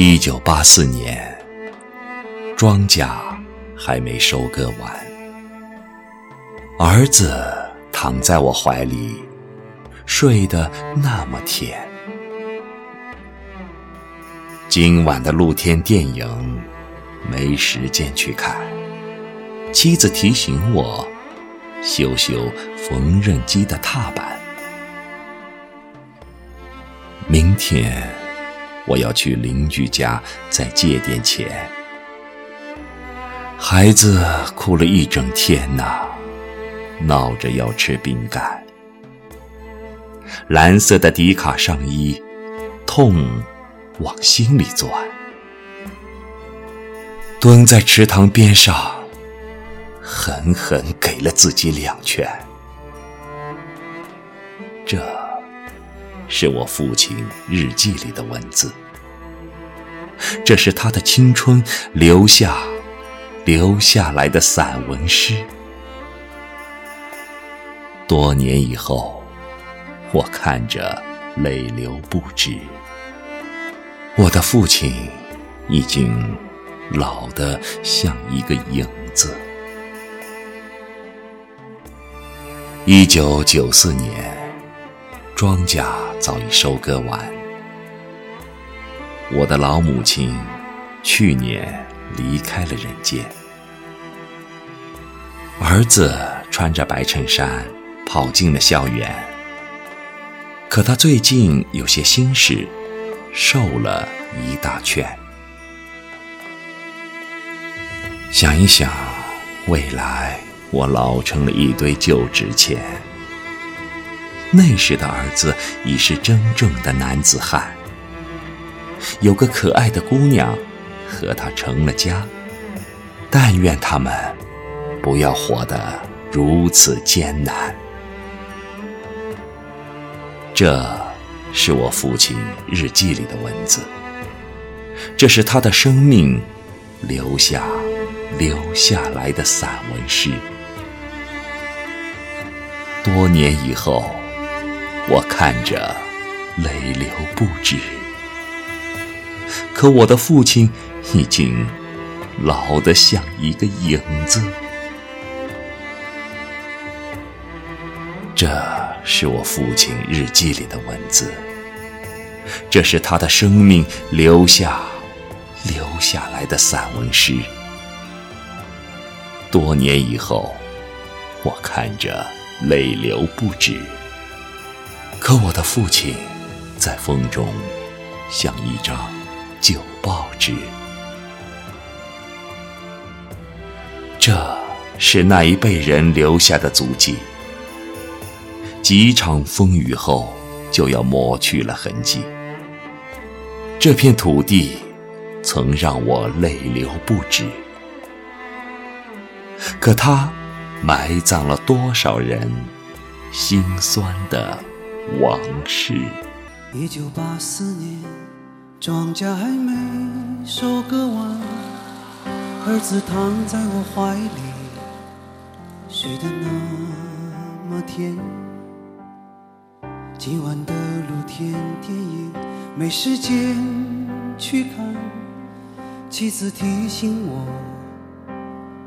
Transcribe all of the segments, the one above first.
一九八四年，庄稼还没收割完，儿子躺在我怀里，睡得那么甜。今晚的露天电影没时间去看，妻子提醒我修修缝纫机的踏板。明天我要去邻居家再借点钱。孩子哭了一整天呐，闹着要吃饼干。蓝色的迪卡上衣，痛往心里钻。蹲在池塘边上，狠狠给了自己两拳。这。是我父亲日记里的文字，这是他的青春留下留下来的散文诗。多年以后，我看着泪流不止。我的父亲已经老得像一个影子。一九九四年。庄稼早已收割完，我的老母亲去年离开了人间。儿子穿着白衬衫跑进了校园，可他最近有些心事，瘦了一大圈。想一想，未来我老成了一堆旧纸钱。那时的儿子已是真正的男子汉，有个可爱的姑娘和他成了家。但愿他们不要活得如此艰难。这是我父亲日记里的文字，这是他的生命留下留下来的散文诗。多年以后。我看着，泪流不止。可我的父亲已经老得像一个影子。这是我父亲日记里的文字，这是他的生命留下留下来的散文诗。多年以后，我看着，泪流不止。可我的父亲，在风中像一张旧报纸。这是那一辈人留下的足迹，几场风雨后就要抹去了痕迹。这片土地曾让我泪流不止，可它埋葬了多少人心酸的。往事。一九八四年，庄稼还没收割完，儿子躺在我怀里，睡得那么甜。今晚的露天电影没时间去看，妻子提醒我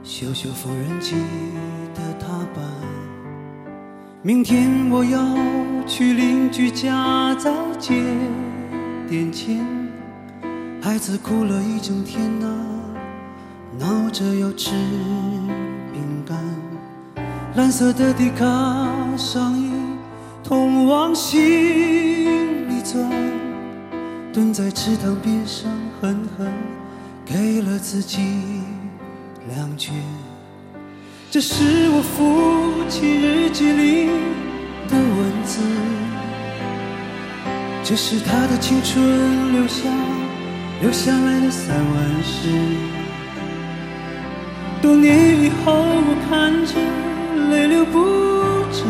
修修缝纫机的踏板。明天我要去邻居家再借点钱，孩子哭了一整天呐，闹着要吃饼干。蓝色的迪卡上衣，痛往心里钻。蹲在池塘边上，狠狠给了自己两拳。这是我父亲日记里的文字，这是他的青春留下留下来的散文诗。多年以后，我看着泪流不止。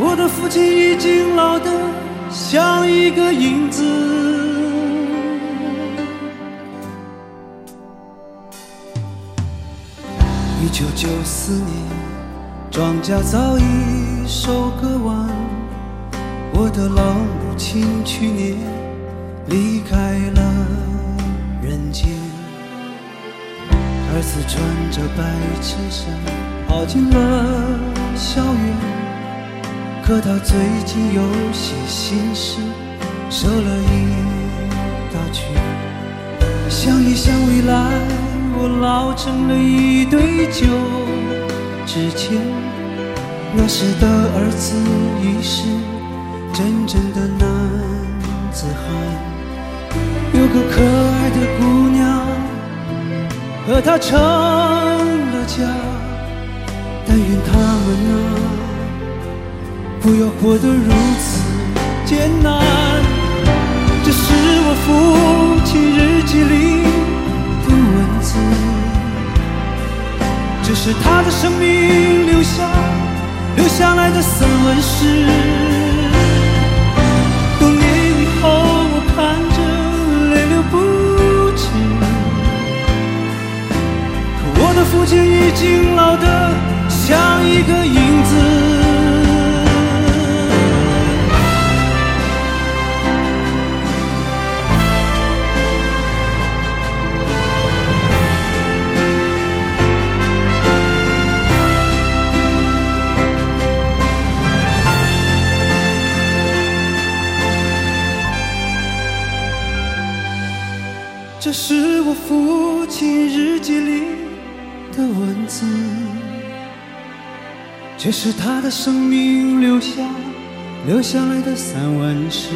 我的父亲已经老得像一个影子。一九九四年，庄稼早已收割完。我的老母亲去年离开了人间。儿子穿着白衬衫跑进了校园，可他最近有些心事，瘦了一大圈。想一想未来，我老成了一堆旧纸钱。那时的儿子已是真正的男子汉，有个可爱的姑娘和他成了家。但愿他们啊，不要活得如此艰难。这是我父亲日记里的文字，这是他的生命留下留下来的散文诗。父亲已经老得像一个影子。这是我父亲日记里的文字，这是他的生命留下留下来的散文诗。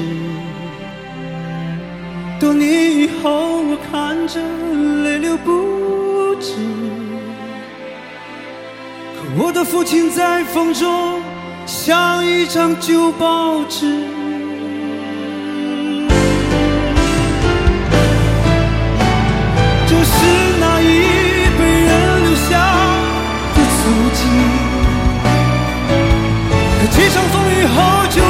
多年以后，我看着泪流不止，可我的父亲在风中像一张旧报纸。可几场风雨后就。